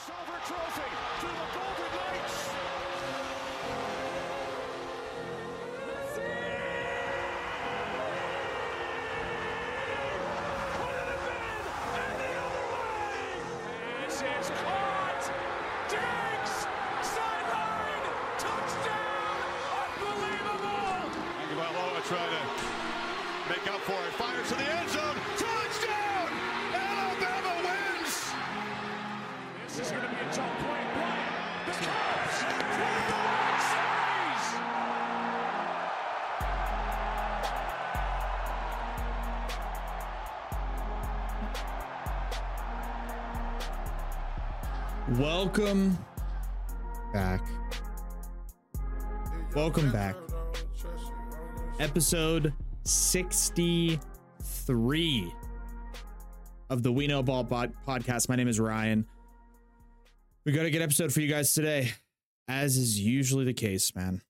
Silver Welcome back. Welcome back. Episode 63 of the We Know Ball pod- podcast. My name is Ryan. We got a good episode for you guys today, as is usually the case, man,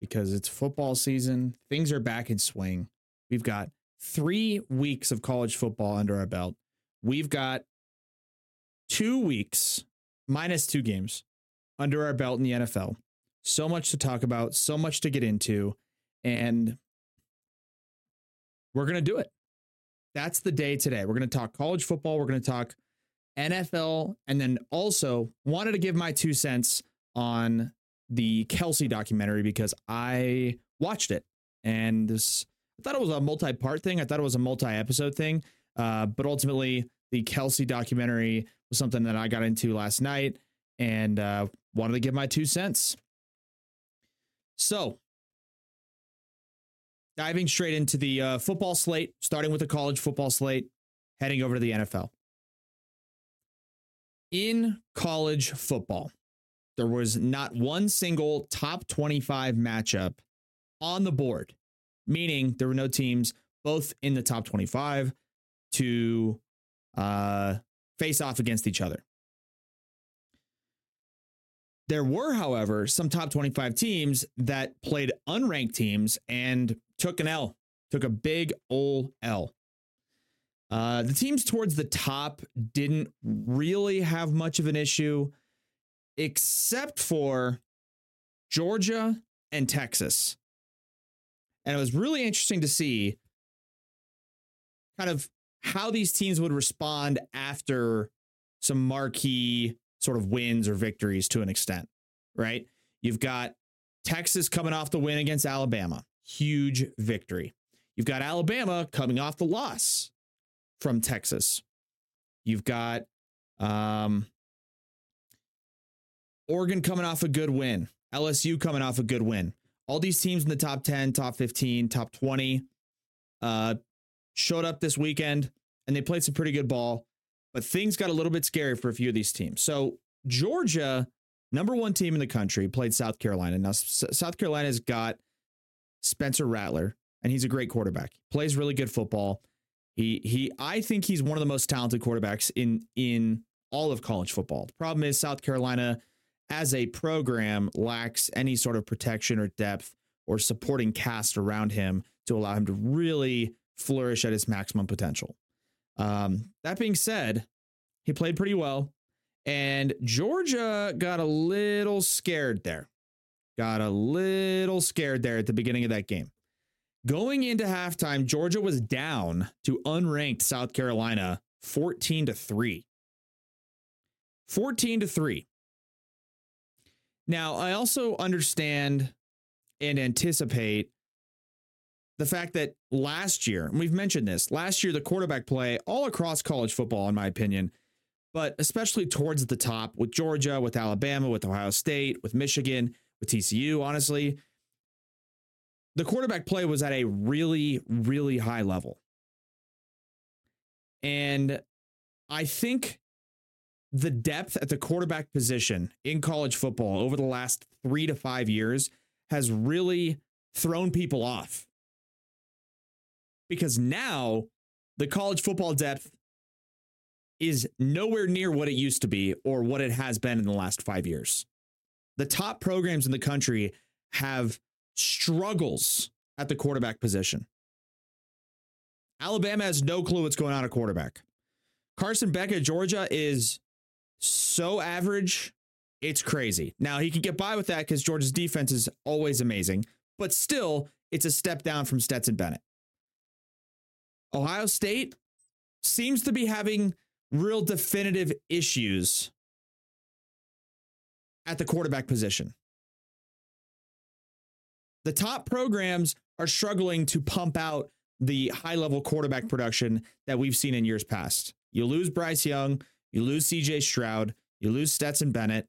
because it's football season. Things are back in swing. We've got three weeks of college football under our belt. We've got two weeks minus two games under our belt in the NFL. So much to talk about, so much to get into, and we're going to do it. That's the day today. We're going to talk college football, we're going to talk NFL, and then also wanted to give my two cents on the Kelce documentary because I watched it and this, I thought it was a multi part thing. I thought it was a multi episode thing. Uh, but ultimately, the Kelce documentary was something that I got into last night and uh, wanted to give my two cents. So, diving straight into the uh, football slate, starting with the college football slate, heading over to the NFL. In college football, there was not one single top 25 matchup on the board, meaning there were no teams both in the top 25 to uh, face off against each other. There were, however, some top 25 teams that played unranked teams and took an L, took a big ol' L. Uh, the teams towards the top didn't really have much of an issue, except for Georgia and Texas. And it was really interesting to see kind of how these teams would respond after some marquee sort of wins or victories to an extent, right? You've got Texas coming off the win against Alabama, huge victory. You've got Alabama coming off the loss from Texas. You've got um, Oregon coming off a good win, LSU coming off a good win. All these teams in the top 10, top 15, top 20 uh, showed up this weekend and they played some pretty good ball, but things got a little bit scary for a few of these teams. So, Georgia, number one team in the country, played South Carolina. Now, S- South Carolina's got Spencer Rattler, and he's a great quarterback. Plays really good football. He he I think he's one of the most talented quarterbacks in in all of college football. The problem is South Carolina as a program lacks any sort of protection or depth or supporting cast around him to allow him to really flourish at his maximum potential. Um, that being said, he played pretty well, and Georgia got a little scared there. Got a little scared there at the beginning of that game. Going into halftime, Georgia was down to unranked South Carolina 14 to 3. 14 to 3. Now, I also understand and anticipate the fact that last year, and we've mentioned this, last year, the quarterback play all across college football, in my opinion, but especially towards the top with Georgia, with Alabama, with Ohio State, with Michigan, with TCU, honestly, the quarterback play was at a really, really high level. And I think the depth at the quarterback position in college football over the last three to five years has really thrown people off. Because now the college football depth is nowhere near what it used to be or what it has been in the last five years. The top programs in the country have struggles at the quarterback position. Alabama has no clue what's going on at quarterback. Carson Beck at Georgia is so average, it's crazy. Now he can get by with that because Georgia's defense is always amazing, but still, it's a step down from Stetson Bennett. Ohio State seems to be having real definitive issues at the quarterback position. The top programs are struggling to pump out the high level quarterback production that we've seen in years past. You lose Bryce Young, you lose CJ Stroud, you lose Stetson Bennett,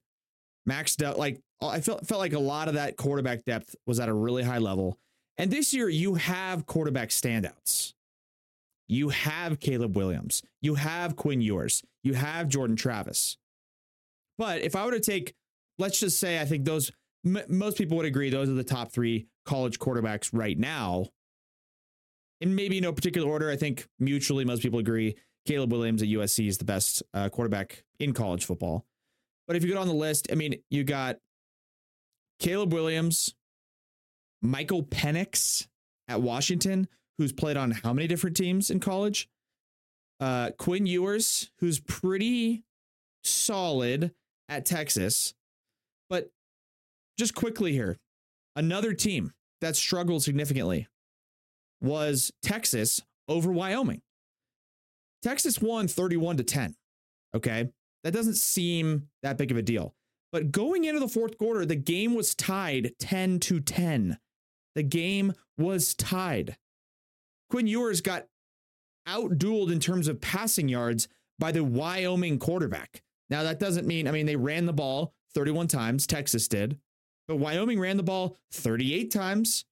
Max Del- like I felt felt like a lot of that quarterback depth was at a really high level. And this year you have quarterback standouts. You have Caleb Williams, you have Quinn Ewers, you have Jordan Travis. But if I were to take, let's just say, I think those m- most people would agree those are the top three college quarterbacks right now. In maybe no particular order, I think mutually most people agree Caleb Williams at USC is the best uh, quarterback in college football. But if you go down the list, I mean, you got Caleb Williams, Michael Penix at Washington, who's played on how many different teams in college? Uh, Quinn Ewers, who's pretty solid at Texas. But just quickly here, another team that struggled significantly was Texas over Wyoming. Texas won 31 to 10. Okay. That doesn't seem that big of a deal. But going into the fourth quarter, the game was tied 10 to 10. The game was tied. Quinn Ewers got outdueled in terms of passing yards by the Wyoming quarterback. Now, that doesn't mean, I mean, they ran the ball 31 times, Texas did, but Wyoming ran the ball 38 times.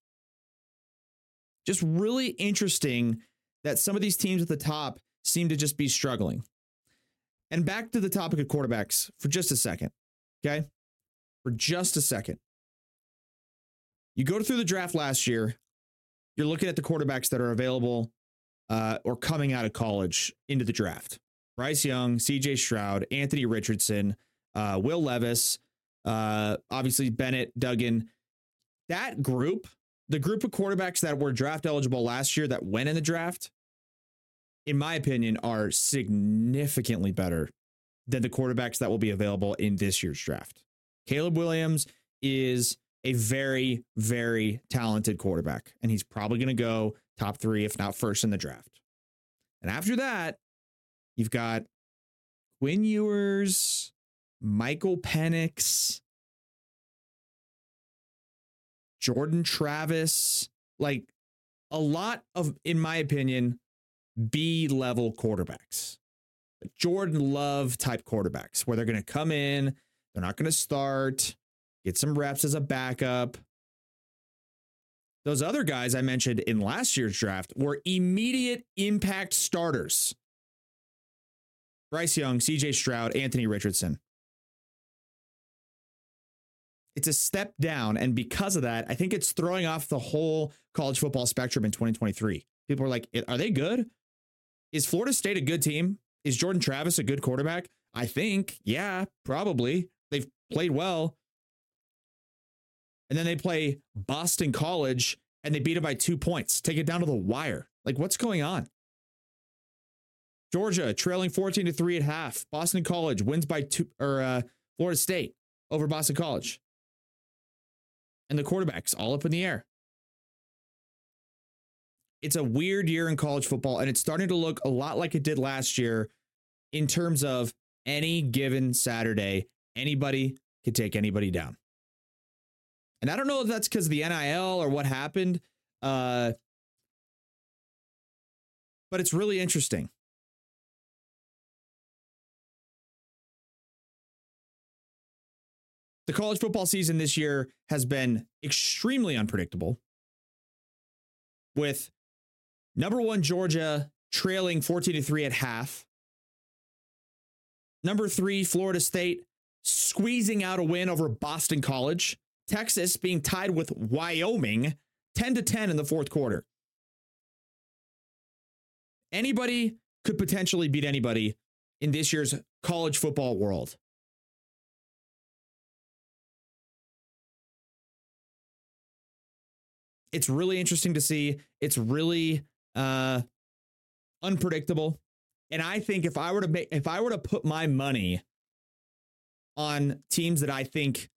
Just really interesting that some of these teams at the top seem to just be struggling. And back to the topic of quarterbacks for just a second. Okay. For just a second. You go through the draft last year, you're looking at the quarterbacks that are available uh, or coming out of college into the draft. Bryce Young, CJ Stroud, Anthony Richardson, uh, Will Levis, uh, obviously Bennett, Duggan. That group, the group of quarterbacks that were draft eligible last year that went in the draft, in my opinion, are significantly better than the quarterbacks that will be available in this year's draft. Caleb Williams is a very, very talented quarterback, and he's probably going to go top three, if not first in the draft. And after that, you've got Quinn Ewers, Michael Penix, Jordan Travis, like a lot of, in my opinion, B level quarterbacks. Jordan Love type quarterbacks where they're going to come in, they're not going to start, get some reps as a backup. Those other guys I mentioned in last year's draft were immediate impact starters. Bryce Young, CJ Stroud, Anthony Richardson. It's a step down. And because of that, I think it's throwing off the whole college football spectrum in 2023. People are like, are they good? Is Florida State a good team? Is Jordan Travis a good quarterback? I think, yeah, probably. They've played well. And then they play Boston College and they beat it by two points, take it down to the wire. Like, what's going on? Georgia trailing 14 to 3 at half. Boston College wins by two, or uh, Florida State over Boston College. And the quarterbacks all up in the air. It's a weird year in college football, and it's starting to look a lot like it did last year in terms of any given Saturday, anybody could take anybody down. And I don't know if that's because of the NIL or what happened, uh, but it's really interesting. The college football season this year has been extremely unpredictable with number one Georgia trailing 14 to 3 at half. Number three, Florida State squeezing out a win over Boston College. Texas being tied with Wyoming 10 to 10 in the fourth quarter. Anybody could potentially beat anybody in this year's college football world. It's really interesting to see. It's really uh, unpredictable. And I think if I were to make, if I were to put my money on teams that I think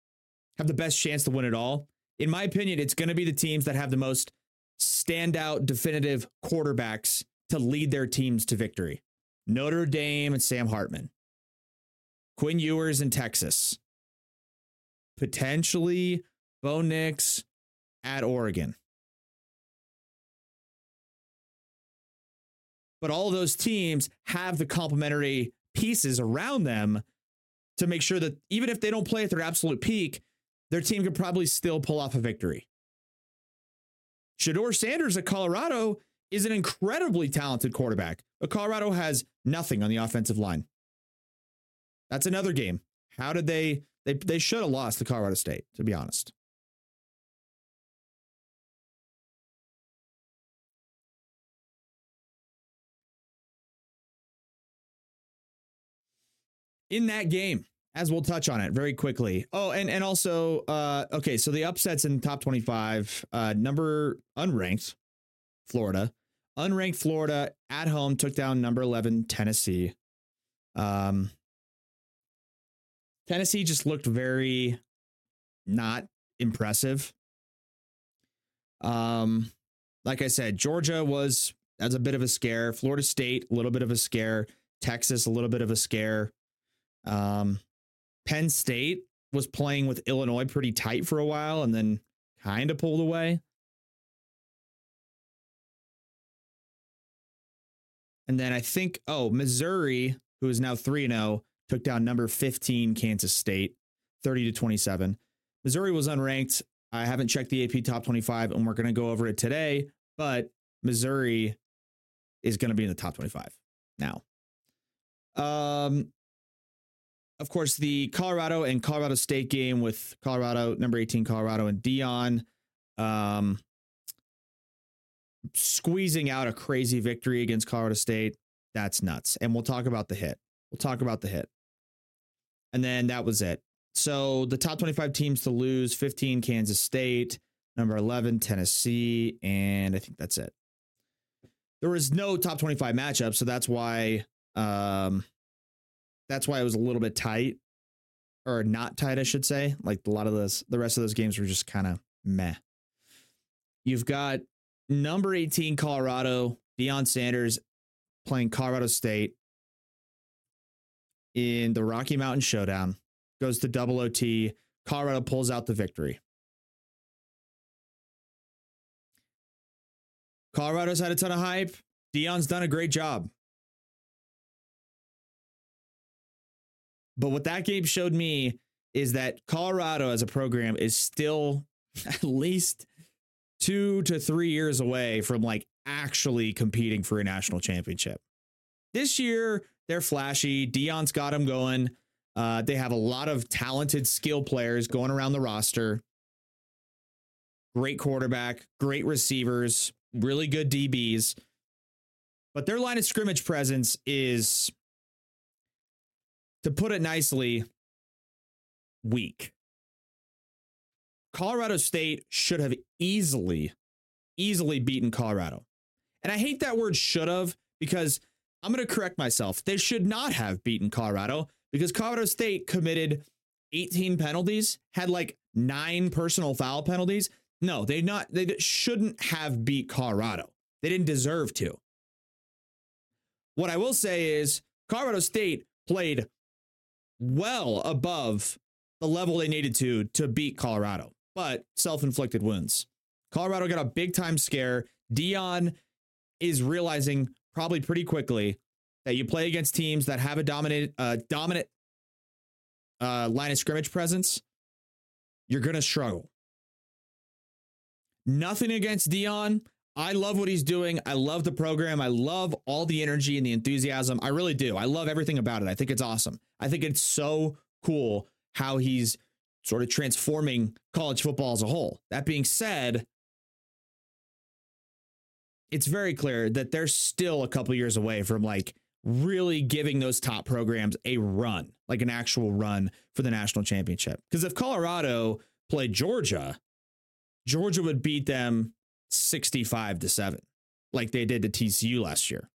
have the best chance to win it all, in my opinion, it's going to be the teams that have the most standout, definitive quarterbacks to lead their teams to victory. Notre Dame and Sam Hartman, Quinn Ewers in Texas, potentially Bo Nix at Oregon. But all those teams have the complementary pieces around them to make sure that even if they don't play at their absolute peak, their team could probably still pull off a victory. Shedeur Sanders at Colorado is an incredibly talented quarterback, but Colorado has nothing on the offensive line. That's another game. How did they they they should have lost to Colorado State, to be honest. In that game, as we'll touch on it very quickly. Oh, and and also, uh, okay, so the upsets in top twenty-five, uh, number unranked, Florida, unranked Florida at home took down number eleven Tennessee. Um, Tennessee just looked very not impressive. Um, like I said, Georgia was as a bit of a scare. Florida State, a little bit of a scare. Texas, a little bit of a scare. Um, Penn State was playing with Illinois pretty tight for a while and then kind of pulled away. And then I think, oh, Missouri, who is now 3 0, took down number 15 Kansas State, 30 to 27. Missouri was unranked. I haven't checked the AP top 25 and we're going to go over it today, but Missouri is going to be in the top 25 now. Um, of course, the Colorado and Colorado State game with Colorado, number 18, Colorado and Deion, um, squeezing out a crazy victory against Colorado State. That's nuts. And we'll talk about the hit. We'll talk about the hit. And then that was it. So the top 25 teams to lose 15, Kansas State, number 11, Tennessee, and I think that's it. There was no top 25 matchup. So that's why um, that's why it was a little bit tight or not tight, I should say. Like a lot of those, the rest of those games were just kind of meh. You've got number 18 Colorado, Deion Sanders playing Colorado State in the Rocky Mountain Showdown. Goes to double OT. Colorado pulls out the victory. Colorado's had a ton of hype. Deion's done a great job. But what that game showed me is that Colorado as a program is still at least two to three years away from like actually competing for a national championship. This year, they're flashy. Deion's got them going. Uh, they have a lot of talented skill players going around the roster. Great quarterback, great receivers, really good DBs. But their line of scrimmage presence is to put it nicely, weak. Colorado State should have easily, easily beaten Colorado. And I hate that word should have because I'm going to correct myself. They should not have beaten Colorado because Colorado State committed 18 penalties, had like nine personal foul penalties. No, they not they shouldn't have beat Colorado. They didn't deserve to. What I will say is Colorado State played well above the level they needed to to beat Colorado, but self-inflicted wounds. Colorado got a big time scare. Deion is realizing probably pretty quickly that you play against teams that have a dominant uh, dominant uh, line of scrimmage presence, you're gonna struggle. Nothing against Deion. I love what he's doing. I love the program. I love all the energy and the enthusiasm. I really do. I love everything about it. I think it's awesome. I think it's so cool how he's sort of transforming college football as a whole. That being said, it's very clear that they're still a couple years away from like really giving those top programs a run, like an actual run for the national championship. Because if Colorado played Georgia, Georgia would beat them 65 to 7, like they did to TCU last year.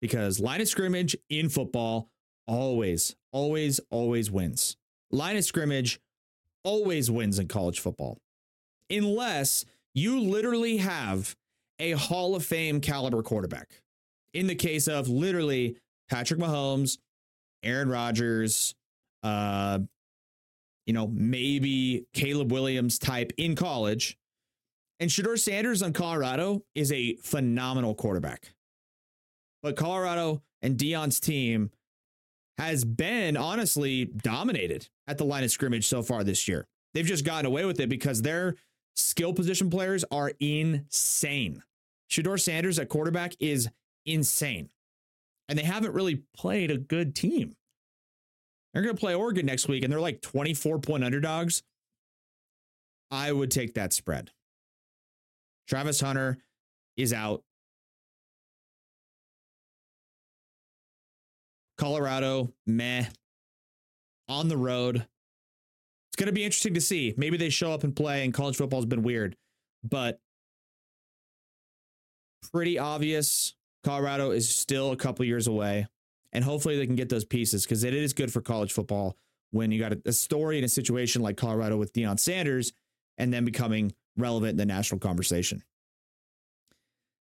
Because line of scrimmage in football always, always, always wins. Line of scrimmage always wins in college football, unless you literally have a Hall of Fame caliber quarterback. In the case of literally Patrick Mahomes, Aaron Rodgers, uh, you know, maybe Caleb Williams type in college. And Shedeur Sanders on Colorado is a phenomenal quarterback. But Colorado and Deion's team has been honestly dominated at the line of scrimmage so far this year. They've just gotten away with it because their skill position players are insane. Shedeur Sanders at quarterback is insane. And they haven't really played a good team. They're going to play Oregon next week and they're like 24 point underdogs. I would take that spread. Travis Hunter is out. Colorado, meh. On the road. It's going to be interesting to see. Maybe they show up and play, and college football has been weird, but pretty obvious. Colorado is still a couple years away, and hopefully they can get those pieces because it is good for college football when you got a, a story in a situation like Colorado with Deion Sanders and then becoming relevant in the national conversation.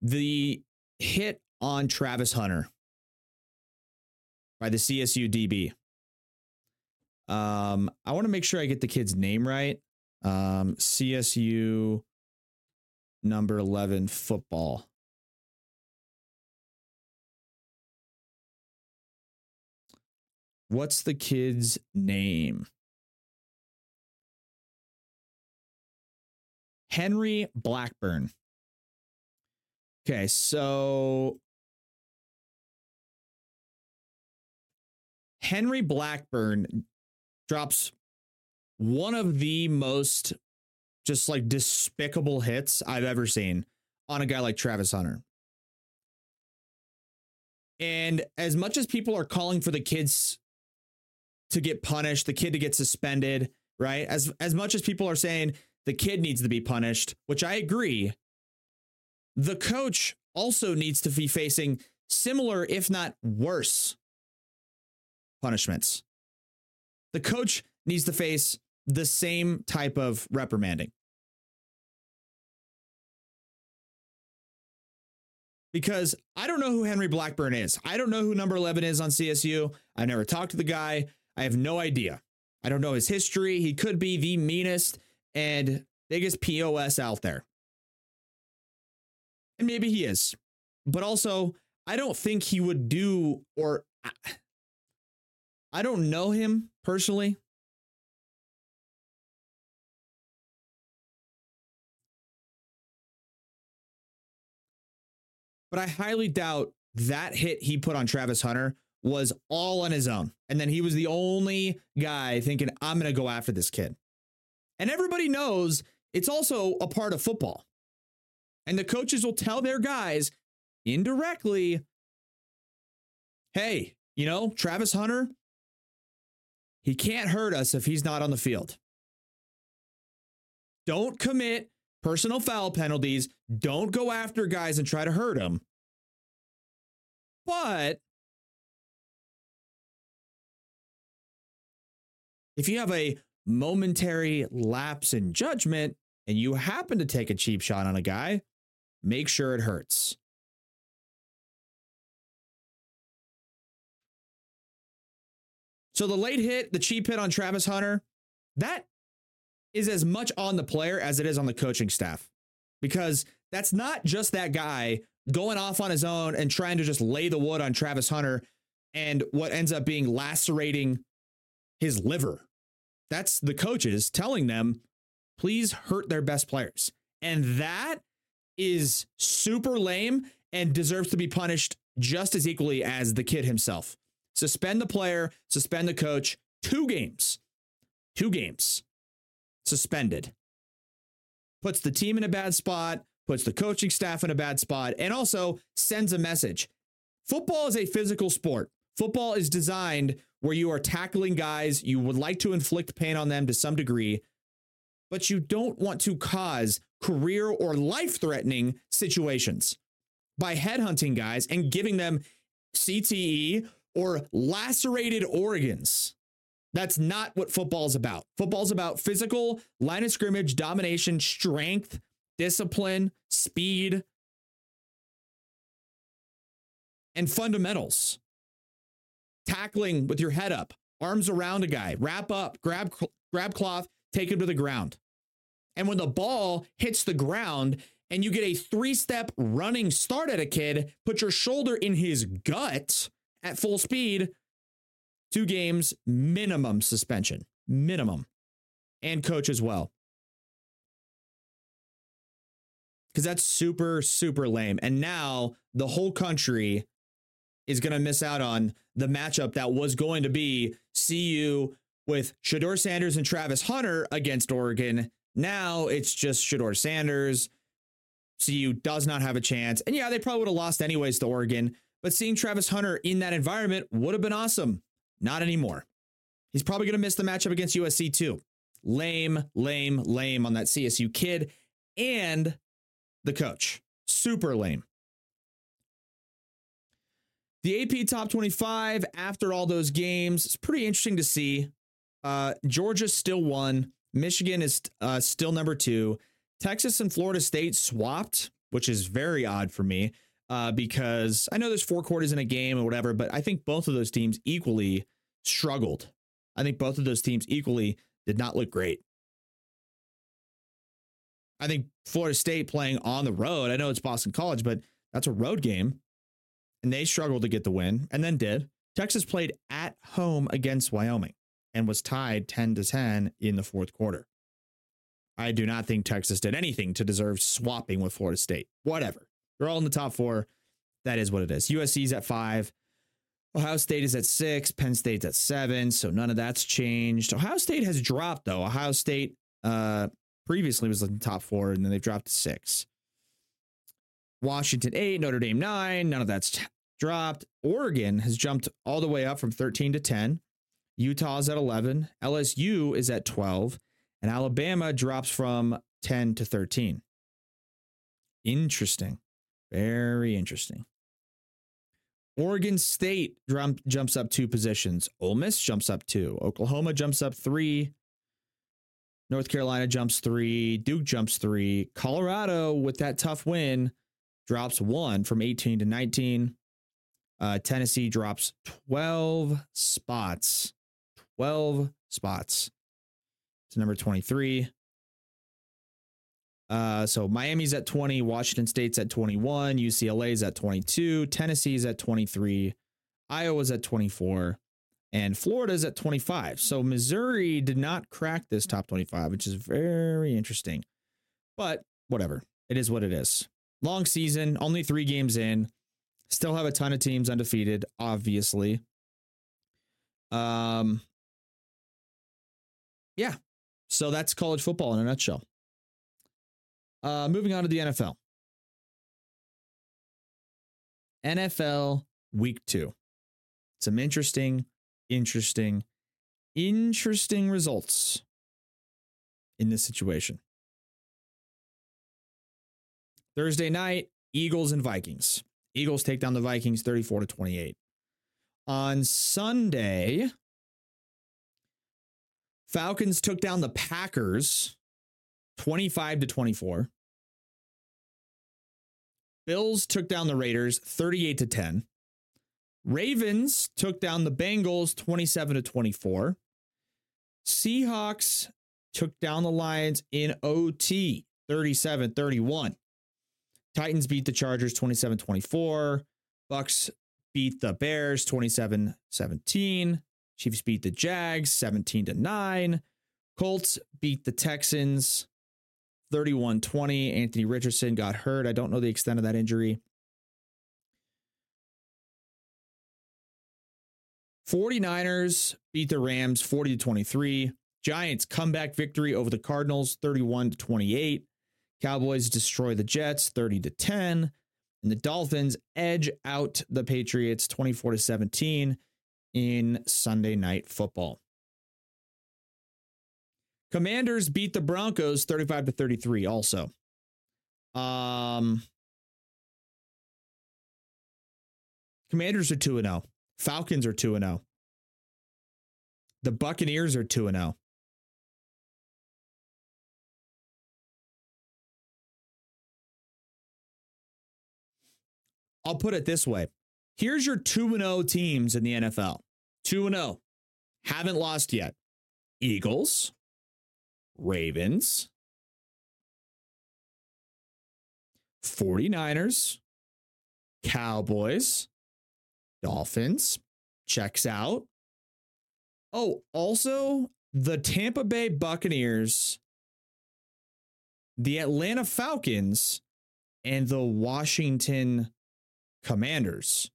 The hit on Travis Hunter by the CSU DB. Um, I want to make sure I get the kid's name right. Um, CSU number 11 football. What's the kid's name? Henry Blackburn. Okay, so Henry Blackburn drops one of the most just like despicable hits I've ever seen on a guy like Travis Hunter. And as much as people are calling for the kids to get punished, the kid to get suspended, right? As as much as people are saying the kid needs to be punished, which I agree, the coach also needs to be facing similar if not worse punishments. The coach needs to face the same type of reprimanding. Because I don't know who Henry Blackburn is. I don't know who number 11 is on CSU. I never talked to the guy. I have no idea. I don't know his history. He could be the meanest and biggest POS out there. And maybe he is. But also, I don't think he would do or I don't know him personally. But I highly doubt that hit he put on Travis Hunter was all on his own. And then he was the only guy thinking, I'm going to go after this kid. And everybody knows it's also a part of football. And the coaches will tell their guys indirectly, hey, you know, Travis Hunter, he can't hurt us if he's not on the field. Don't commit personal foul penalties. Don't go after guys and try to hurt them. But if you have a momentary lapse in judgment and you happen to take a cheap shot on a guy, make sure it hurts. So the late hit, the cheap hit on Travis Hunter, that is as much on the player as it is on the coaching staff because that's not just that guy going off on his own and trying to just lay the wood on Travis Hunter and what ends up being lacerating his liver. That's the coaches telling them, please hurt their best players. And that is super lame and deserves to be punished just as equally as the kid himself suspend the player, suspend the coach, two games. Two games suspended. Puts the team in a bad spot, puts the coaching staff in a bad spot, and also sends a message. Football is a physical sport. Football is designed where you are tackling guys, you would like to inflict pain on them to some degree, but you don't want to cause career or life threatening situations by headhunting guys and giving them CTE or lacerated organs. That's not what football's about. Football's about physical, line of scrimmage, domination, strength, discipline, speed, and fundamentals. Tackling with your head up, arms around a guy, wrap up, grab grab cloth, take him to the ground. And when the ball hits the ground and you get a three-step running start at a kid, put your shoulder in his gut at full speed, two games minimum suspension, minimum. And coach as well. Cuz that's super super lame. And now the whole country is going to miss out on the matchup that was going to be CU with Shedeur Sanders and Travis Hunter against Oregon. Now it's just Shedeur Sanders. CU does not have a chance. And yeah, they probably would have lost anyways to Oregon, but seeing Travis Hunter in that environment would have been awesome. Not anymore. He's probably going to miss the matchup against USC too. Lame, lame, lame on that CSU kid and the coach. Super lame. The AP top 25 after all those games, it's pretty interesting to see. Uh, Georgia still won. Michigan is uh, still number two. Texas and Florida State swapped, which is very odd for me uh, because I know there's four quarters in a game or whatever, but I think both of those teams equally struggled. I think both of those teams equally did not look great. I think Florida State playing on the road, I know it's Boston College, but that's a road game and they struggled to get the win and then did. Texas played at home against Wyoming and was tied 10 to 10 in the fourth quarter. I do not think Texas did anything to deserve swapping with Florida State. Whatever. They're all in the top four. That is what it is. USC's at five. Ohio State is at six. Penn State's at seven. So none of that's changed. Ohio State has dropped, though. Ohio State uh, previously was in the top four, and then they've dropped to six. Washington eight, Notre Dame nine. None of that's dropped. Oregon has jumped all the way up from 13 to 10. Utah's at 11. LSU is at 12. And Alabama drops from 10 to 13. Interesting. Very interesting. Oregon State jump, jumps up two positions. Ole Miss jumps up two. Oklahoma jumps up three. North Carolina jumps three. Duke jumps three. Colorado, with that tough win, drops one from 18 to 19. Uh, Tennessee drops 12 spots. 12 spots to number 23. Uh, so Miami's at 20, Washington State's at 21, UCLA's at 22, Tennessee's at 23, Iowa's at 24, and Florida's at 25. So Missouri did not crack this top 25, which is very interesting. But whatever. It is what it is. Long season, only three games in. Still have a ton of teams undefeated, obviously. Um, yeah. So that's college football in a nutshell. Uh, moving on to the NFL. NFL week two. Some interesting, interesting, interesting results in this situation. Thursday night, Eagles and Vikings. Eagles take down the Vikings 34 to 28. On Sunday, Falcons took down the Packers 25 to 24. Bills took down the Raiders 38 to 10. Ravens took down the Bengals 27 to 24. Seahawks took down the Lions in OT 37 31. Titans beat the Chargers 27 24. Bucks beat the Bears 27 17. Chiefs beat the Jags 17 to 9. Colts beat the Texans 31 20. Anthony Richardson got hurt. I don't know the extent of that injury. 49ers beat the Rams 40 to 23. Giants comeback victory over the Cardinals 31 to 28. Cowboys destroy the Jets 30 to 10. And the Dolphins edge out the Patriots 24 to 17 in Sunday night football. Commanders beat the Broncos 35 to 33 also. Um Commanders are 2 and 0. Falcons are 2 and 0. The Buccaneers are 2 and 0. I'll put it this way. Here's your 2 and 0 teams in the NFL 2 and 0. Haven't lost yet. Eagles, Ravens, 49ers, Cowboys, Dolphins, checks out. Oh, also the Tampa Bay Buccaneers, the Atlanta Falcons, and the Washington Commanders.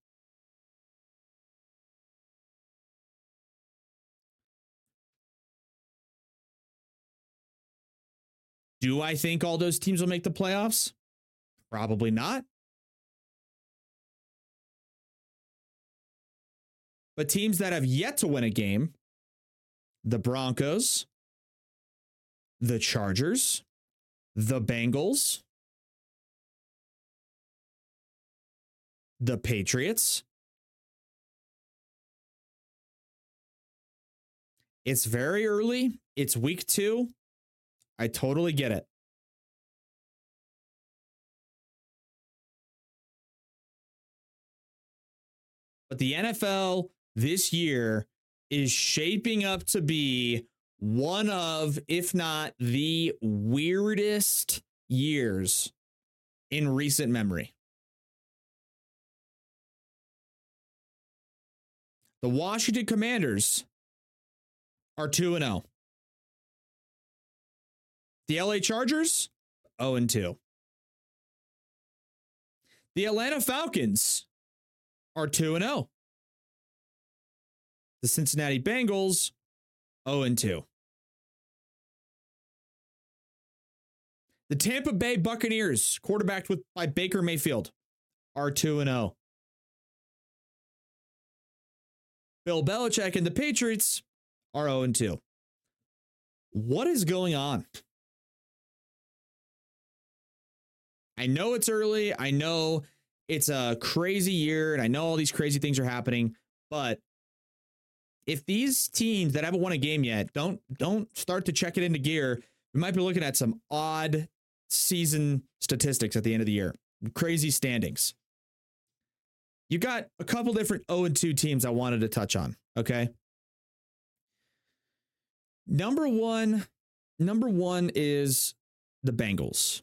Do I think all those teams will make the playoffs? Probably not. But teams that have yet to win a game the Broncos, the Chargers, the Bengals, the Patriots. It's very early. It's week two. I totally get it. But the NFL this year is shaping up to be one of, if not the weirdest years in recent memory. The Washington Commanders are 2 0. The LA Chargers 0 2. The Atlanta Falcons are 2 0. The Cincinnati Bengals 0 2. The Tampa Bay Buccaneers, quarterbacked with by Baker Mayfield, are 2 0. Bill Belichick and the Patriots are 0 2. What is going on? I know it's early. I know it's a crazy year and I know all these crazy things are happening, but if these teams that haven't won a game yet don't don't start to check it into gear, we might be looking at some odd season statistics at the end of the year. Crazy standings. You got a couple different 0 and 2 teams I wanted to touch on, okay? Number 1, number 1 is the Bengals.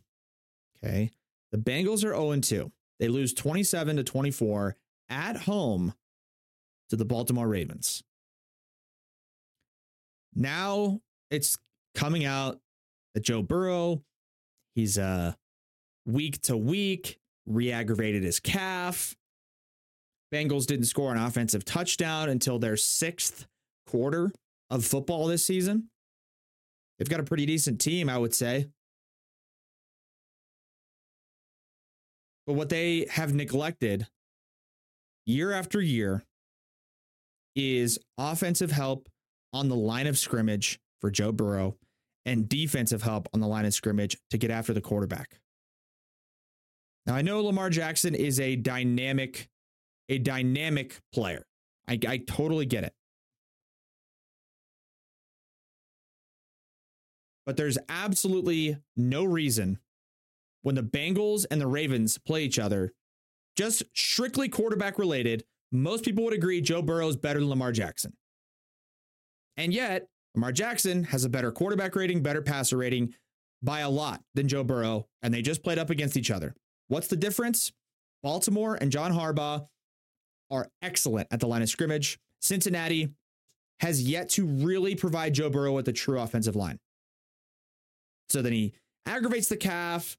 Okay? The Bengals are 0 2. They lose 27 to 24 at home to the Baltimore Ravens. Now it's coming out that Joe Burrow, he's uh week to week, re-aggravated his calf. Bengals didn't score an offensive touchdown until their sixth quarter of football this season. They've got a pretty decent team, I would say. But what they have neglected year after year is offensive help on the line of scrimmage for Joe Burrow and defensive help on the line of scrimmage to get after the quarterback. Now I know Lamar Jackson is a dynamic a dynamic player. I, I totally get it. But there's absolutely no reason when the Bengals and the Ravens play each other, just strictly quarterback related, most people would agree Joe Burrow is better than Lamar Jackson. And yet, Lamar Jackson has a better quarterback rating, better passer rating by a lot than Joe Burrow, and they just played up against each other. What's the difference? Baltimore and John Harbaugh are excellent at the line of scrimmage. Cincinnati has yet to really provide Joe Burrow with a true offensive line. So then he aggravates the calf,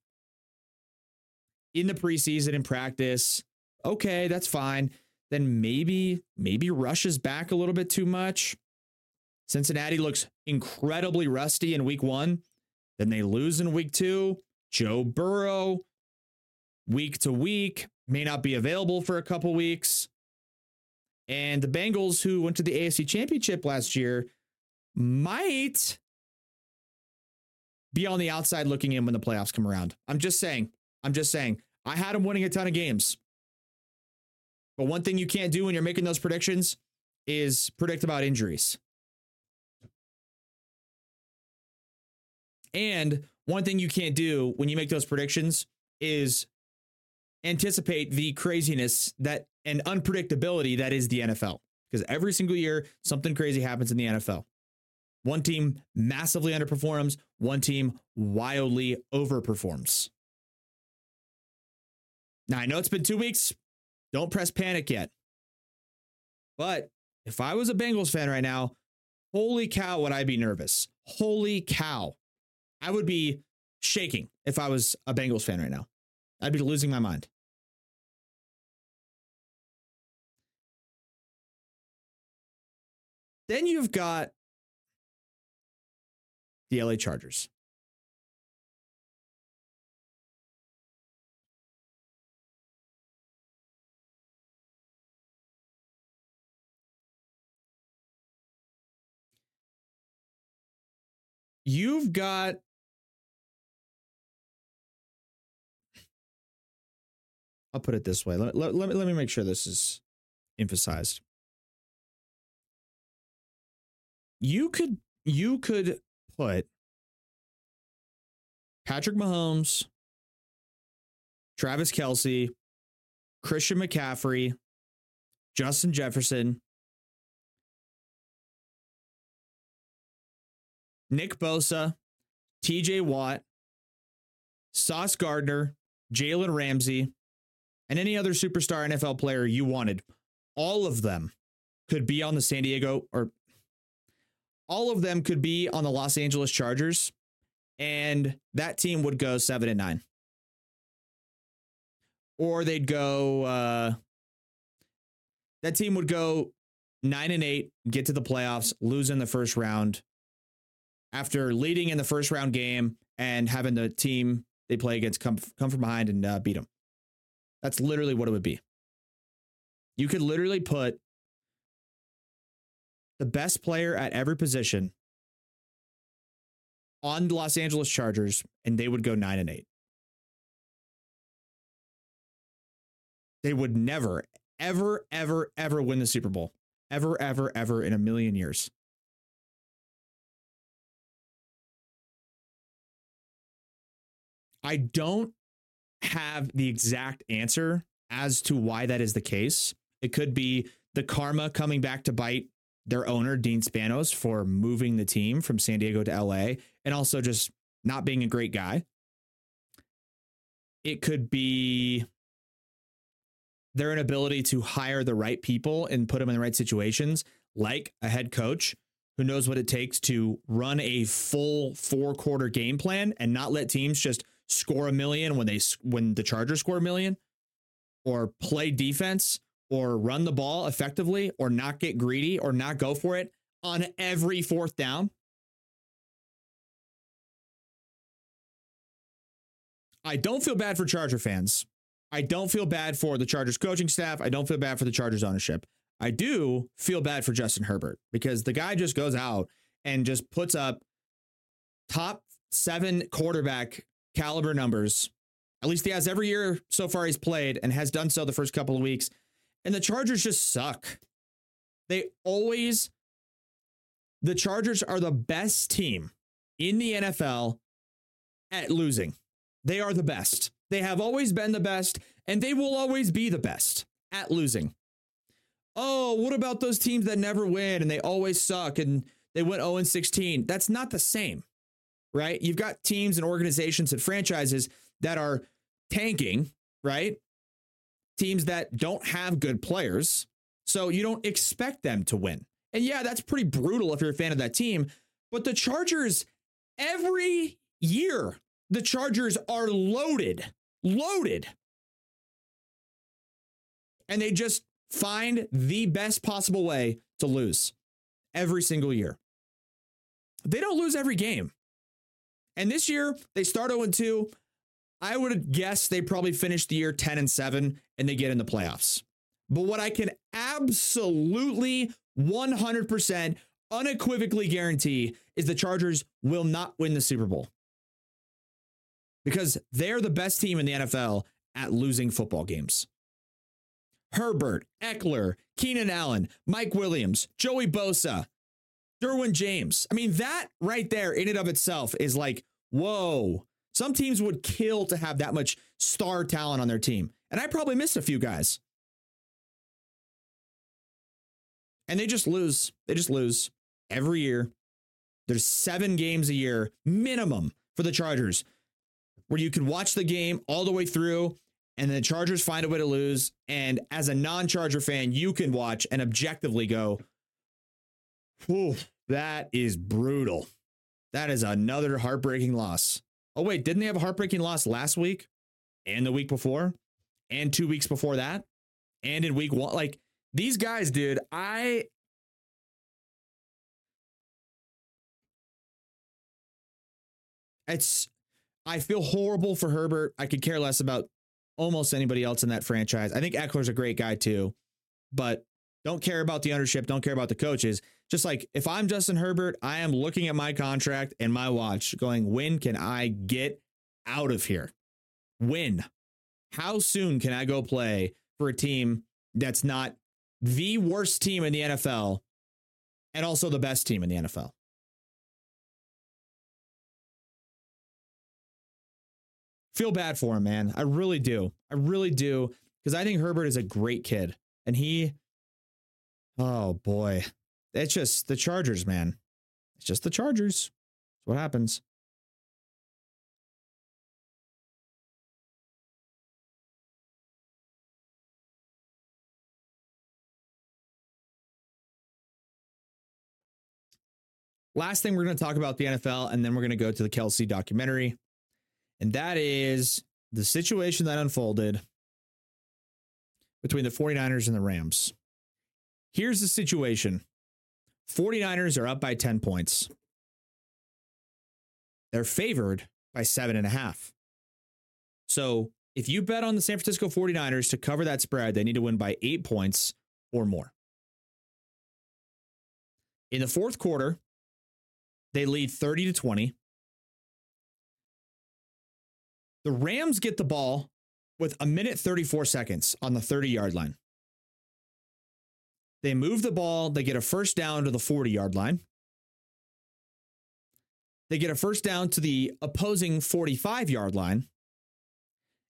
in the preseason in practice. Okay, that's fine. Then maybe, maybe rushes back a little bit too much. Cincinnati looks incredibly rusty in week one. Then they lose in week two. Joe Burrow, week to week, may not be available for a couple weeks. And the Bengals, who went to the AFC Championship last year, might be on the outside looking in when the playoffs come around. I'm just saying. I'm just saying. I had them winning a ton of games. But one thing you can't do when you're making those predictions is predict about injuries. And one thing you can't do when you make those predictions is anticipate the craziness that and unpredictability that is the NFL. Because every single year, something crazy happens in the NFL. One team massively underperforms, one team wildly overperforms. Now, I know it's been two weeks. Don't press panic yet. But if I was a Bengals fan right now, holy cow, would I be nervous? Holy cow. I would be shaking if I was a Bengals fan right now. I'd be losing my mind. Then you've got the LA Chargers. You've got I'll put it this way. Let, let, let, me, let me make sure this is emphasized. You could you could put Patrick Mahomes, Travis Kelce, Christian McCaffrey, Justin Jefferson, Nick Bosa, TJ Watt, Sauce Gardner, Jalen Ramsey, and any other superstar NFL player you wanted. All of them could be on the San Diego or all of them could be on the Los Angeles Chargers, and that team would go seven and nine. Or they'd go, uh, that team would go nine and eight, get to the playoffs, lose in the first round, after leading in the first round game and having the team they play against come come from behind and uh, beat them. That's literally what it would be. You could literally put the best player at every position on the Los Angeles Chargers, and they would go nine and eight. They would never, ever, ever, ever win the Super Bowl. Ever, ever, ever in a million years. I don't have the exact answer as to why that is the case. It could be the karma coming back to bite their owner, Dean Spanos, for moving the team from San Diego to LA and also just not being a great guy. It could be their inability to hire the right people and put them in the right situations, like a head coach who knows what it takes to run a full four quarter game plan and not let teams just score a million when they when the Chargers score a million, or play defense, or run the ball effectively, or not get greedy, or not go for it on every fourth down. I don't feel bad for Charger fans. I don't feel bad for the Chargers coaching staff. I don't feel bad for the Chargers ownership. I do feel bad for Justin Herbert because the guy just goes out and just puts up top seven quarterback caliber numbers. At least he has every year so far he's played and has done so the first couple of weeks. And the Chargers just suck. They always, the Chargers are the best team in the NFL at losing. They are the best. They have always been the best, and they will always be the best at losing. Oh, what about those teams that never win and they always suck and they went 0 16? That's not the same right? You've got teams and organizations and franchises that are tanking, right? Teams that don't have good players. So you don't expect them to win. And yeah, that's pretty brutal if you're a fan of that team. But the Chargers, every year, the Chargers are loaded, loaded. And they just find the best possible way to lose every single year. They don't lose every game. And this year, they start 0 2. I would guess they probably finish the year 10 and 7 and they get in the playoffs. But what I can absolutely 100% unequivocally guarantee is the Chargers will not win the Super Bowl because they're the best team in the NFL at losing football games. Herbert, Ekeler, Keenan Allen, Mike Williams, Joey Bosa, Derwin James. I mean, that right there in and of itself is like, whoa. Some teams would kill to have that much star talent on their team. And I probably missed a few guys. And they just lose. They just lose every year. There's seven games a year minimum for the Chargers where you can watch the game all the way through and the Chargers find a way to lose. And as a non Charger fan, you can watch and objectively go, Whew, that is brutal. That is another heartbreaking loss. Oh, wait, didn't they have a heartbreaking loss last week and the week before and two weeks before that and in week one? Like these guys, dude, I. It's, I feel horrible for Herbert. I could care less about almost anybody else in that franchise. I think Ekeler's a great guy too, but don't care about the ownership, don't care about the coaches. Just like if I'm Justin Herbert, I am looking at my contract and my watch going, when can I get out of here? When? How soon can I go play for a team that's not the worst team in the NFL and also the best team in the NFL? Feel bad for him, man. I really do. I really do. Because I think Herbert is a great kid. And he, oh boy, it's just the Chargers, man. It's just the Chargers. That's what happens. Last thing we're going to talk about the NFL, and then we're going to go to the Kelce documentary. And that is the situation that unfolded between the 49ers and the Rams. Here's the situation 49ers are up by 10 points. They're favored by seven and a half. So if you bet on the San Francisco 49ers to cover that spread, they need to win by eight points or more. In the fourth quarter, they lead 30 to 20. The Rams get the ball with a minute 34 seconds on the 30 yard line. They move the ball, they get a first down to the 40 yard line. They get a first down to the opposing 45 yard line.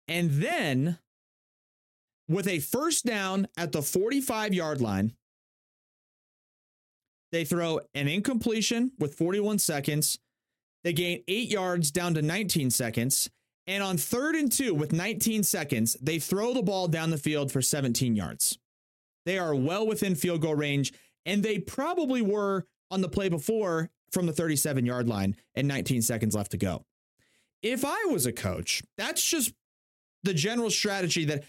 And then, with a first down at the 45 yard line, they throw an incompletion with 41 seconds. They gain eight yards down to 19 seconds. And on third and two with 19 seconds, they throw the ball down the field for 17 yards. They are well within field goal range, and they probably were on the play before from the 37 yard line and 19 seconds left to go. If I was a coach, that's just the general strategy that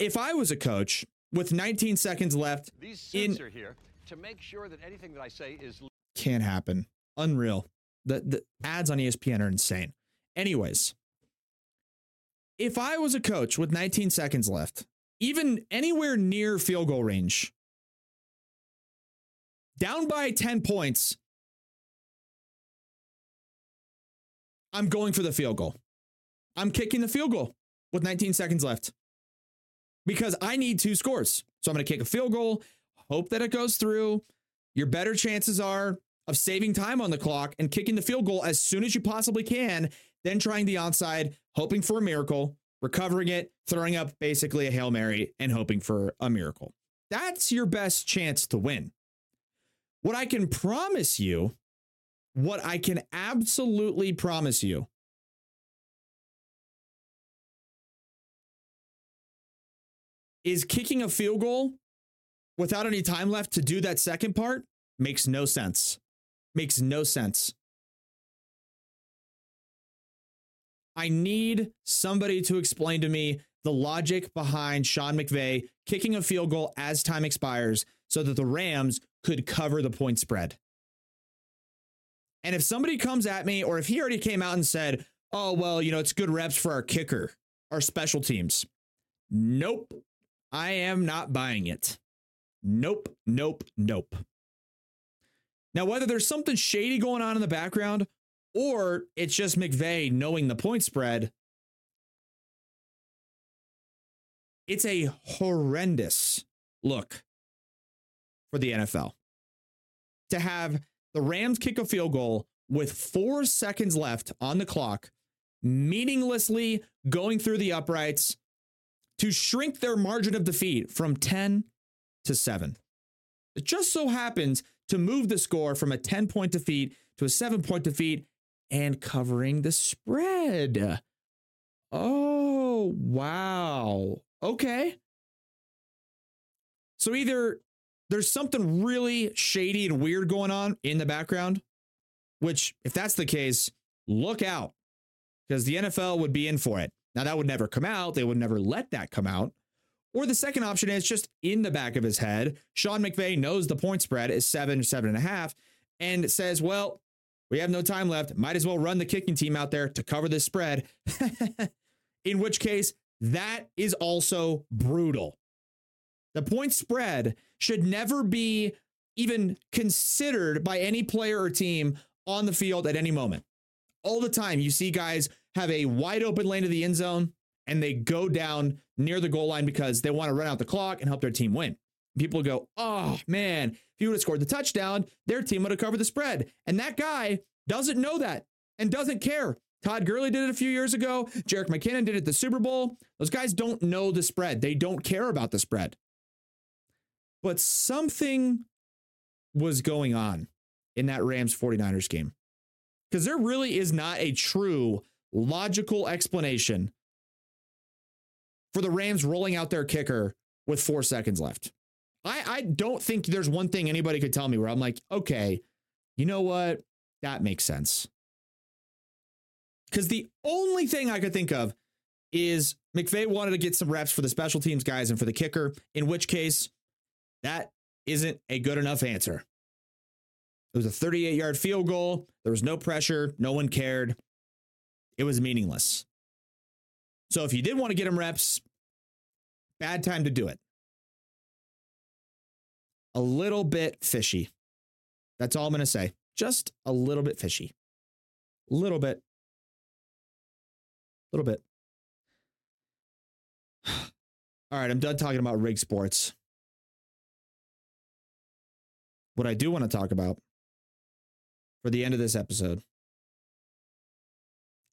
if I was a coach with 19 seconds left, These in, are here to make sure that anything that I say is can't happen. Unreal. The, the ads on ESPN are insane. Anyways, if I was a coach with 19 seconds left, even anywhere near field goal range, down by 10 points, I'm going for the field goal. I'm kicking the field goal with 19 seconds left because I need two scores. So I'm going to kick a field goal, hope that it goes through. Your better chances are of saving time on the clock and kicking the field goal as soon as you possibly can, then trying the onside, hoping for a miracle, recovering it, throwing up basically a Hail Mary, and hoping for a miracle. That's your best chance to win. What I can promise you, what I can absolutely promise you, is kicking a field goal without any time left to do that second part makes no sense. Makes no sense. I need somebody to explain to me the logic behind Sean McVay kicking a field goal as time expires so that the Rams could cover the point spread. And if somebody comes at me, or if he already came out and said, oh, well, you know, it's good reps for our kicker, our special teams. Nope. I am not buying it. Nope, nope, nope. Now, whether there's something shady going on in the background or it's just McVay knowing the point spread, It's a horrendous look for the NFL to have the Rams kick a field goal with four seconds left on the clock, meaninglessly going through the uprights to shrink their margin of defeat from 10 to 7. It just so happens to move the score from a 10 point defeat to a 7 point defeat and covering the spread. Oh, wow. Okay. So either there's something really shady and weird going on in the background, which, if that's the case, look out because the NFL would be in for it. Now, that would never come out. They would never let that come out. Or the second option is just in the back of his head. Sean McVay knows the point spread is seven, seven and a half, and says, well, we have no time left. Might as well run the kicking team out there to cover this spread. in which case, that is also brutal. The point spread should never be even considered by any player or team on the field at any moment. All the time, you see guys have a wide open lane to the end zone and they go down near the goal line because they want to run out the clock and help their team win. People go, oh man, if he would have scored the touchdown, their team would have covered the spread. And that guy doesn't know that and doesn't care. Todd Gurley did it a few years ago. Jerick McKinnon did it at the Super Bowl. Those guys don't know the spread. They don't care about the spread. But something was going on in that Rams 49ers game. Because there really is not a true logical explanation for the Rams rolling out their kicker with four seconds left. I, I don't think there's one thing anybody could tell me where I'm like, okay, you know what? That makes sense. Because the only thing I could think of is McVay wanted to get some reps for the special teams guys and for the kicker, in which case that isn't a good enough answer. It was a 38 yard field goal. There was no pressure. No one cared. It was meaningless. So if you did want to get him reps, bad time to do it. A little bit fishy. That's all I'm going to say. Just a little bit fishy. A little bit. A little bit. All right, I'm done talking about rig sports. What I do want to talk about for the end of this episode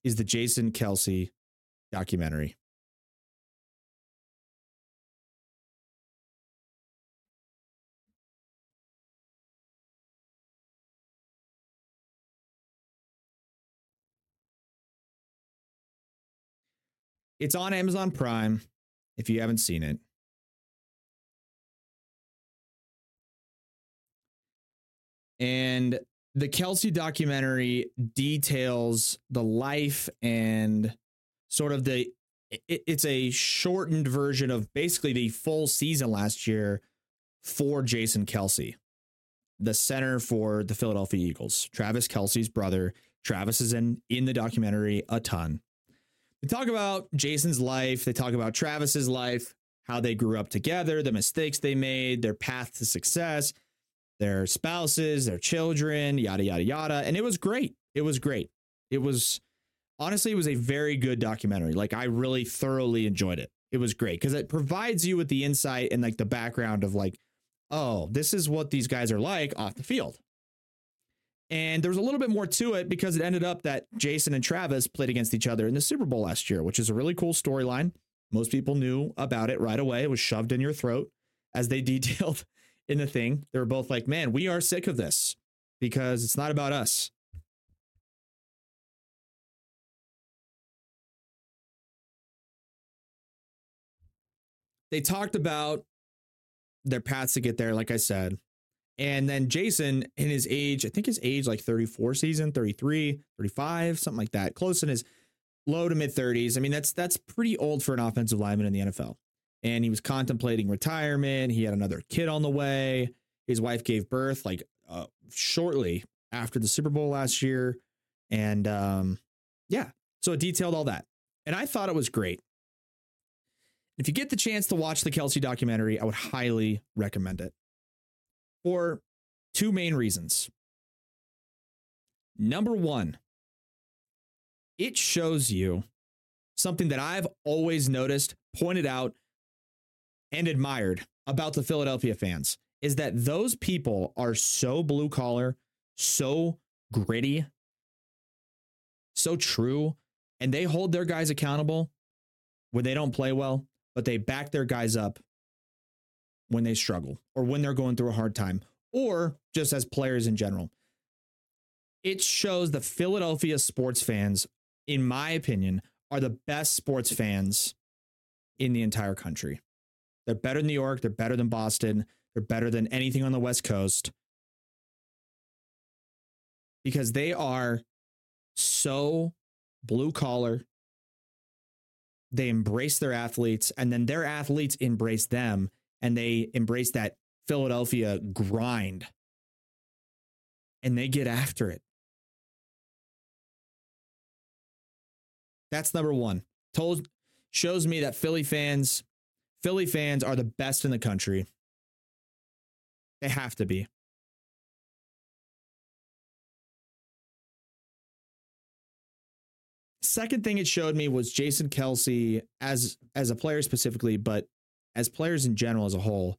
is the Jason Kelce documentary. It's on Amazon Prime if you haven't seen it. And the Kelce documentary details the life and sort of the it, it's a shortened version of basically the full season last year for Jason Kelce, the center for the Philadelphia Eagles. Travis Kelce's brother. Travis is in in the documentary a ton. They talk about Jason's life, they talk about Travis's life, how they grew up together, the mistakes they made, their path to success, their spouses, their children, yada yada yada, and it was great. It was great. It was honestly, it was a very good documentary. Like I really thoroughly enjoyed it. It was great because it provides you with the insight and like the background of like, oh, this is what these guys are like off the field. And there was a little bit more to it because it ended up that Jason and Travis played against each other in the Super Bowl last year, which is a really cool storyline. Most people knew about it right away. It was shoved in your throat as they detailed in the thing. They were both like, man, we are sick of this because it's not about us. they talked about their paths to get there, like I said. And then Jason, in his age, I think his age like 34 season, 33, 35, something like that, close in his low to mid 30s. I mean, that's that's pretty old for an offensive lineman in the NFL. And he was contemplating retirement. He had another kid on the way. His wife gave birth like uh, shortly after the Super Bowl last year. And um, yeah, so it detailed all that. And I thought it was great. If you get the chance to watch the Kelce documentary, I would highly recommend it for two main reasons. Number one, it shows you something that I've always noticed, pointed out and admired about the Philadelphia fans is that those people are so blue collar, so gritty, so true, and they hold their guys accountable when they don't play well, but they back their guys up when they struggle or when they're going through a hard time or just as players in general. It shows the Philadelphia sports fans, in my opinion, are the best sports fans in the entire country. They're better than New York. They're better than Boston. They're better than anything on the West Coast because they are so blue collar. They embrace their athletes, and then their athletes embrace them, and they embrace that Philadelphia grind and they get after it. That's number one. Told shows me that Philly fans, Philly fans are the best in the country. They have to be. Second thing it showed me was Jason Kelce as as a player specifically, but as players in general as a whole,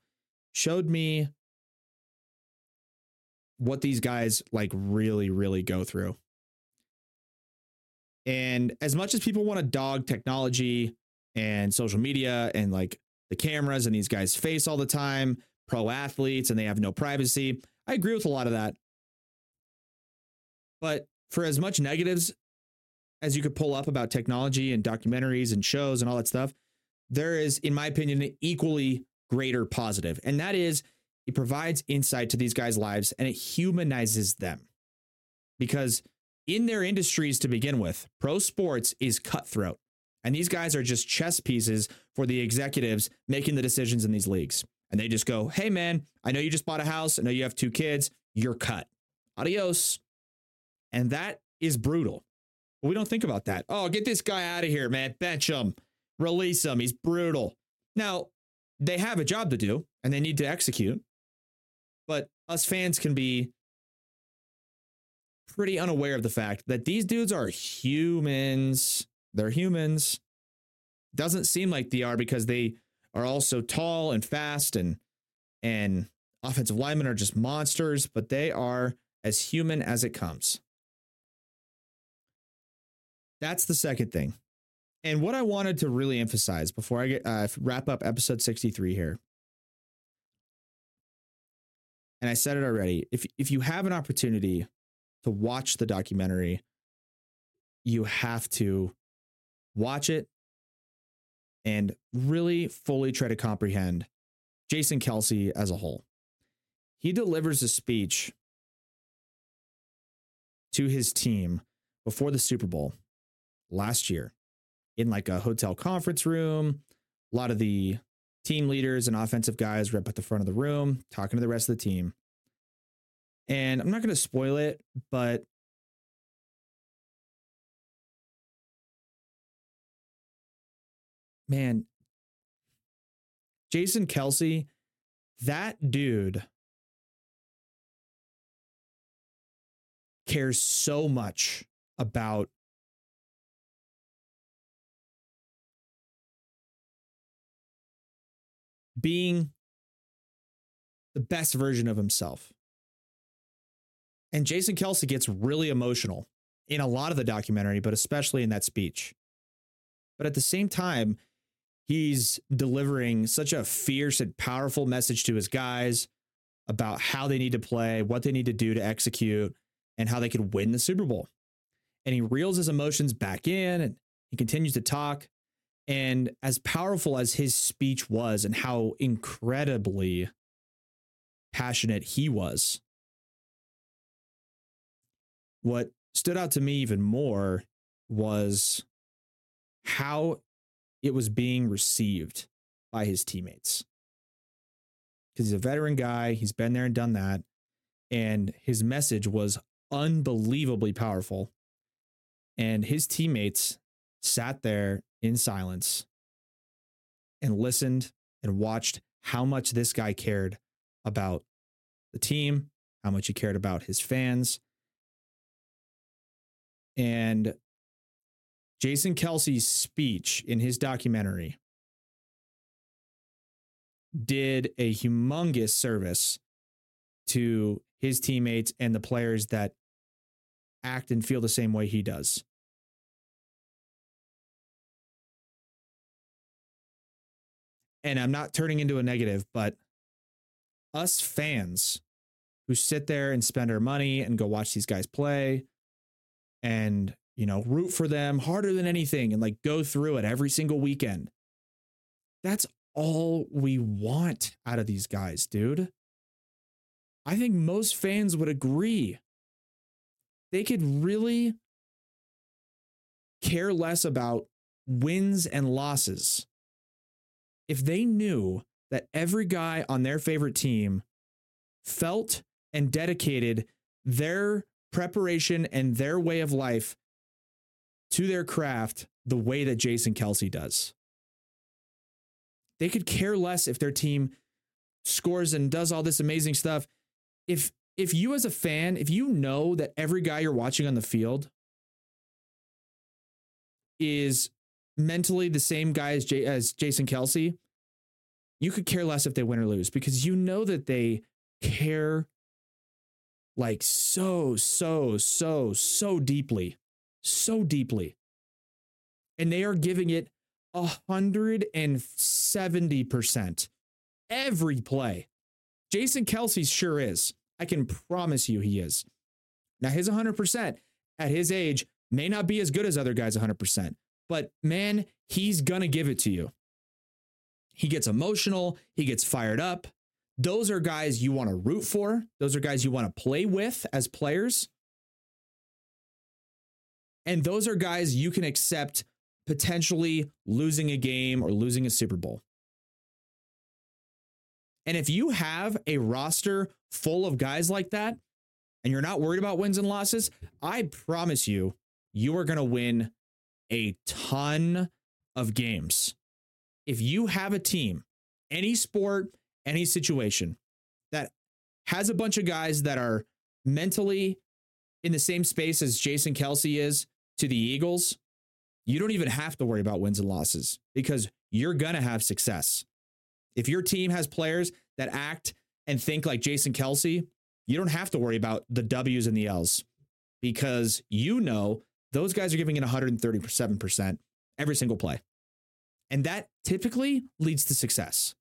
showed me what these guys like really, really go through. And as much as people want to dog technology and social media and like the cameras and these guys face all the time, pro athletes, and they have no privacy, I agree with a lot of that. But for as much negatives as you could pull up about technology and documentaries and shows and all that stuff, there is, in my opinion, an equally greater positive, and that is it provides insight to these guys' lives and it humanizes them. Because in their industries to begin with, pro sports is cutthroat. And these guys are just chess pieces for the executives making the decisions in these leagues. And they just go, hey, man, I know you just bought a house. I know you have two kids. You're cut. Adios. And that is brutal. But we don't think about that. Oh, get this guy out of here, man. Bench him, release him. He's brutal. Now, they have a job to do and they need to execute. But us fans can be pretty unaware of the fact that these dudes are humans. They're humans. Doesn't seem like they are because they are all so tall and fast and and offensive linemen are just monsters, but they are as human as it comes. That's the second thing. And what I wanted to really emphasize before I get, uh, wrap up episode 63 here, and I said it already, if, if you have an opportunity to watch the documentary, you have to watch it and really fully try to comprehend Jason Kelce as a whole. He delivers a speech to his team before the Super Bowl last year in like a hotel conference room. A lot of the team leaders and offensive guys were up at the front of the room talking to the rest of the team. And I'm not going to spoil it, but man, Jason Kelce, that dude cares so much about being the best version of himself. And Jason Kelce gets really emotional in a lot of the documentary, but especially in that speech. But at the same time, he's delivering such a fierce and powerful message to his guys about how they need to play, what they need to do to execute, and how they could win the Super Bowl. And he reels his emotions back in and he continues to talk. And as powerful as his speech was, and how incredibly passionate he was, what stood out to me even more was how it was being received by his teammates. Because he's a veteran guy, he's been there and done that. And his message was unbelievably powerful. And his teammates sat there in silence and listened and watched how much this guy cared about the team, how much he cared about his fans. And Jason Kelce's speech in his documentary did a humongous service to his teammates and the players that act and feel the same way he does. And I'm not turning into a negative, but us fans who sit there and spend our money and go watch these guys play and, you know, root for them harder than anything and like go through it every single weekend. That's all we want out of these guys, dude. I think most fans would agree. They could really care less about wins and losses if they knew that every guy on their favorite team felt and dedicated their preparation and their way of life to their craft the way that Jason Kelce does. They could care less if their team scores and does all this amazing stuff if if you as a fan, if you know that every guy you're watching on the field is mentally the same guy as, J- as Jason Kelce, you could care less if they win or lose because you know that they care like so, so, so, so deeply, so deeply. And they are giving it 170% every play. Jason Kelce sure is. I can promise you he is. Now, his 100% at his age may not be as good as other guys 100%, but man, he's going to give it to you. He gets emotional, he gets fired up. Those are guys you want to root for, those are guys you want to play with as players. And those are guys you can accept potentially losing a game or losing a Super Bowl. And if you have a roster full of guys like that and you're not worried about wins and losses, I promise you, you are going to win a ton of games. If you have a team, any sport, any situation that has a bunch of guys that are mentally in the same space as Jason Kelce is to the Eagles, you don't even have to worry about wins and losses because you're going to have success. If your team has players that act and think like Jason Kelce, you don't have to worry about the W's and the L's because you know those guys are giving it 137% every single play. And that typically leads to success.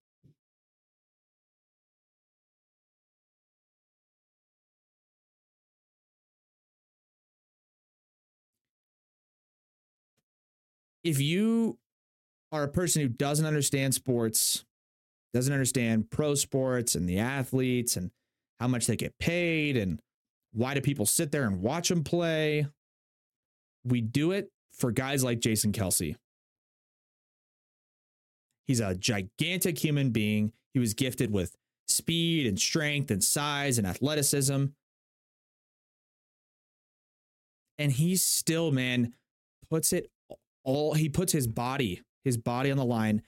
If you are a person who doesn't understand sports, doesn't understand pro sports and the athletes and how much they get paid and why do people sit there and watch them play? We do it for guys like Jason Kelce. He's a gigantic human being. He was gifted with speed and strength and size and athleticism. And he's still, man, puts it all, he puts his body, his body on the line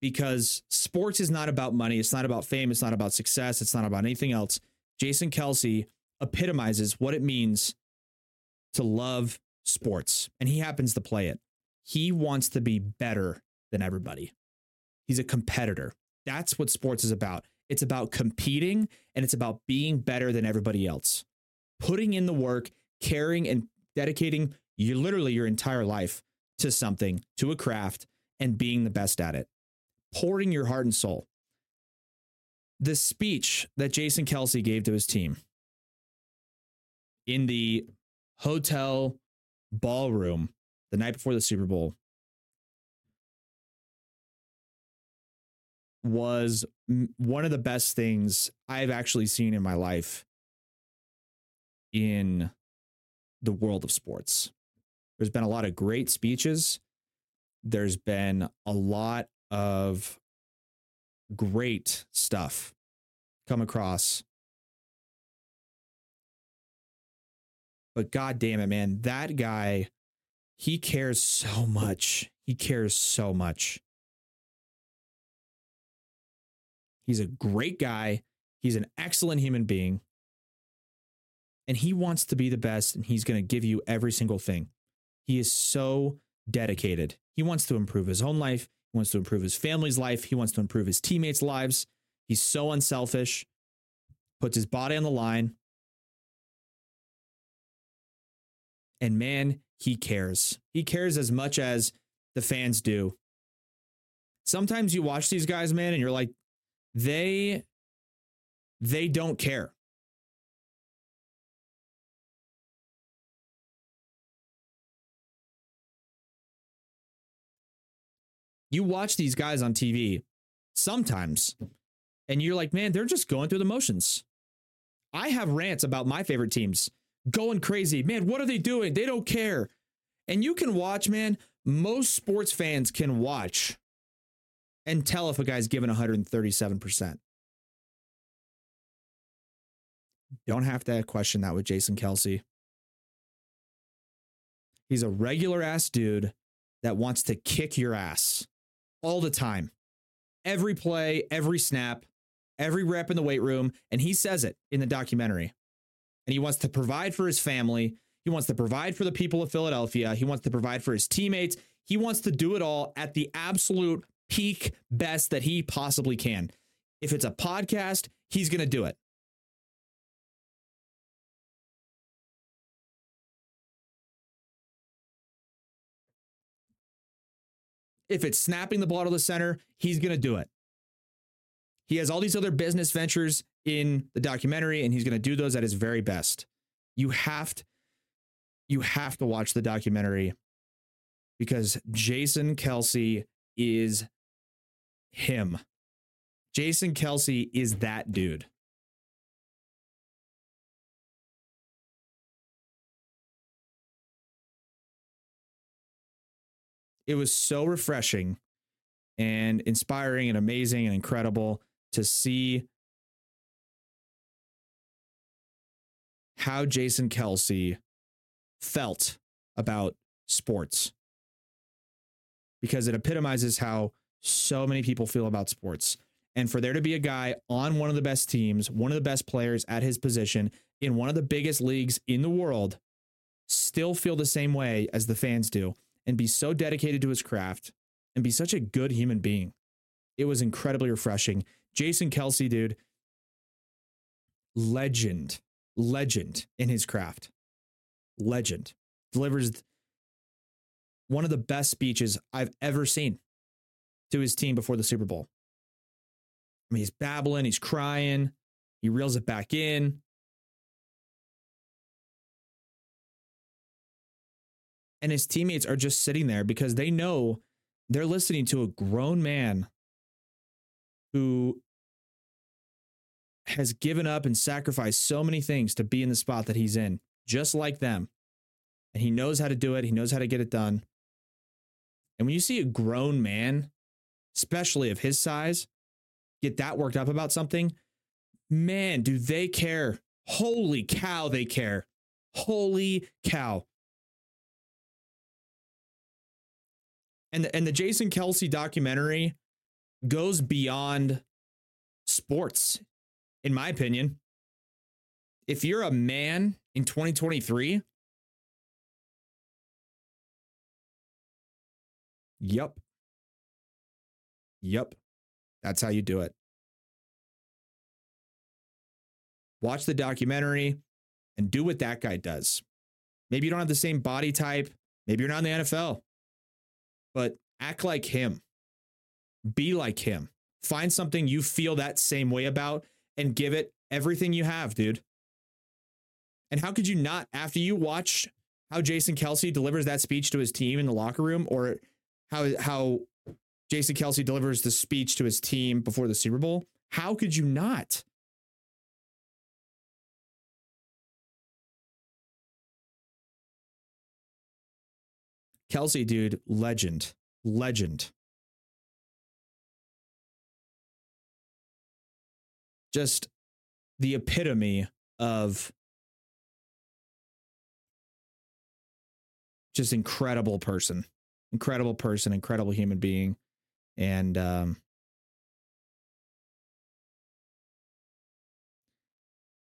because sports is not about money. It's not about fame. It's not about success. It's not about anything else. Jason Kelce epitomizes what it means to love sports, and he happens to play it. He wants to be better than everybody. He's a competitor. That's what sports is about. It's about competing and it's about being better than everybody else. Putting in the work, caring and dedicating you literally your entire life to something, to a craft, and being the best at it pouring your heart and soul. The speech that Jason Kelce gave to his team in the hotel ballroom the night before the Super Bowl was one of the best things I've actually seen in my life in the world of sports. There's been a lot of great speeches. There's been a lot of great stuff come across. But god damn it, man, that guy, he cares so much. He cares so much. He's a great guy. He's an excellent human being. And he wants to be the best, and he's going to give you every single thing. He is so dedicated. He wants to improve his own life. He wants to improve his family's life. He wants to improve his teammates' lives. He's so unselfish, puts his body on the line. And man, he cares. He cares as much as the fans do. Sometimes you watch these guys, man, and you're like, they they don't care. You watch these guys on TV sometimes, and you're like, man, they're just going through the motions. I have rants about my favorite teams going crazy. Man, what are they doing? They don't care. And you can watch, man, most sports fans can watch and tell if a guy's given 137%. Don't have to question that with Jason Kelce. He's a regular ass dude that wants to kick your ass all the time. Every play, every snap, every rep in the weight room. And he says it in the documentary. And he wants to provide for his family. He wants to provide for the people of Philadelphia. He wants to provide for his teammates. He wants to do it all at the absolute peak best that he possibly can. If it's a podcast, he's going to do it. If it's snapping the ball to the center, he's going to do it. He has all these other business ventures in the documentary, and he's going to do those at his very best. You have to, you have to watch the documentary because Jason Kelce is him. Jason Kelce is that dude. It was so refreshing and inspiring and amazing and incredible to see how Jason Kelce felt about sports because it epitomizes how so many people feel about sports. And for there to be a guy on one of the best teams, one of the best players at his position in one of the biggest leagues in the world, still feel the same way as the fans do and be so dedicated to his craft and be such a good human being. It was incredibly refreshing. Jason Kelce, dude, legend, legend in his craft. Legend. Delivers one of the best speeches I've ever seen to his team before the Super Bowl. I mean, he's babbling, he's crying, he reels it back in. And his teammates are just sitting there because they know they're listening to a grown man who has given up and sacrificed so many things to be in the spot that he's in, just like them. And he knows how to do it, he knows how to get it done. And when you see a grown man, especially of his size, get that worked up about something, man, do they care? Holy cow, they care. Holy cow. And the, and the Jason Kelce documentary goes beyond sports, in my opinion. If you're a man in 2023, yep. Yep. That's how you do it. Watch the documentary and do what that guy does. Maybe you don't have the same body type. Maybe you're not in the NFL, but act like him. Be like him. Find something you feel that same way about and give it everything you have, dude. And how could you not, after you watch how Jason Kelce delivers that speech to his team in the locker room, or how how Jason Kelce delivers the speech to his team before the Super Bowl, how could you not? Kelce, dude, legend, legend. Just the epitome of just incredible person, incredible person, incredible human being. And um,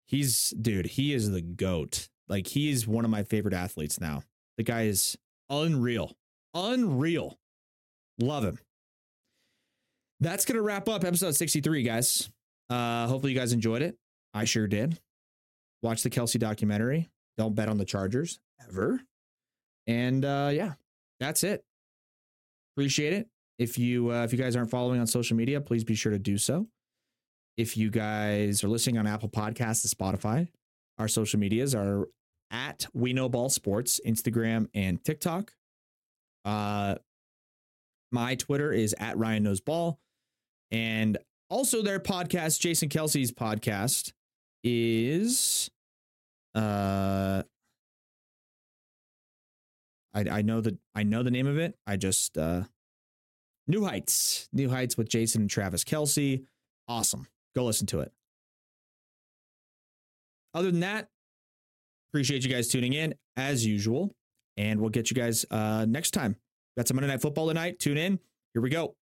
he's, dude, he is the GOAT. Like, he's one of my favorite athletes now. The guy is unreal, unreal. Love him. that's gonna wrap up episode 63, guys. Uh, hopefully you guys enjoyed it. I sure did. Watch the Kelce documentary. Don't bet on the Chargers ever. And uh, yeah, that's it. Appreciate it. If you uh, if you guys aren't following on social media, please be sure to do so. If you guys are listening on Apple Podcasts and Spotify, our social medias are at We Know Ball Sports, Instagram and TikTok. Uh, my Twitter is at Ryan Knows Ball, and also their podcast, Jason Kelce's podcast, is uh I I know the I know the name of it. I just uh New Heights. New Heights with Jason and Travis Kelsey. Awesome. Go listen to it. Other than that, appreciate you guys tuning in as usual. And we'll get you guys uh next time. Got some Monday Night Football tonight. Tune in. Here we go.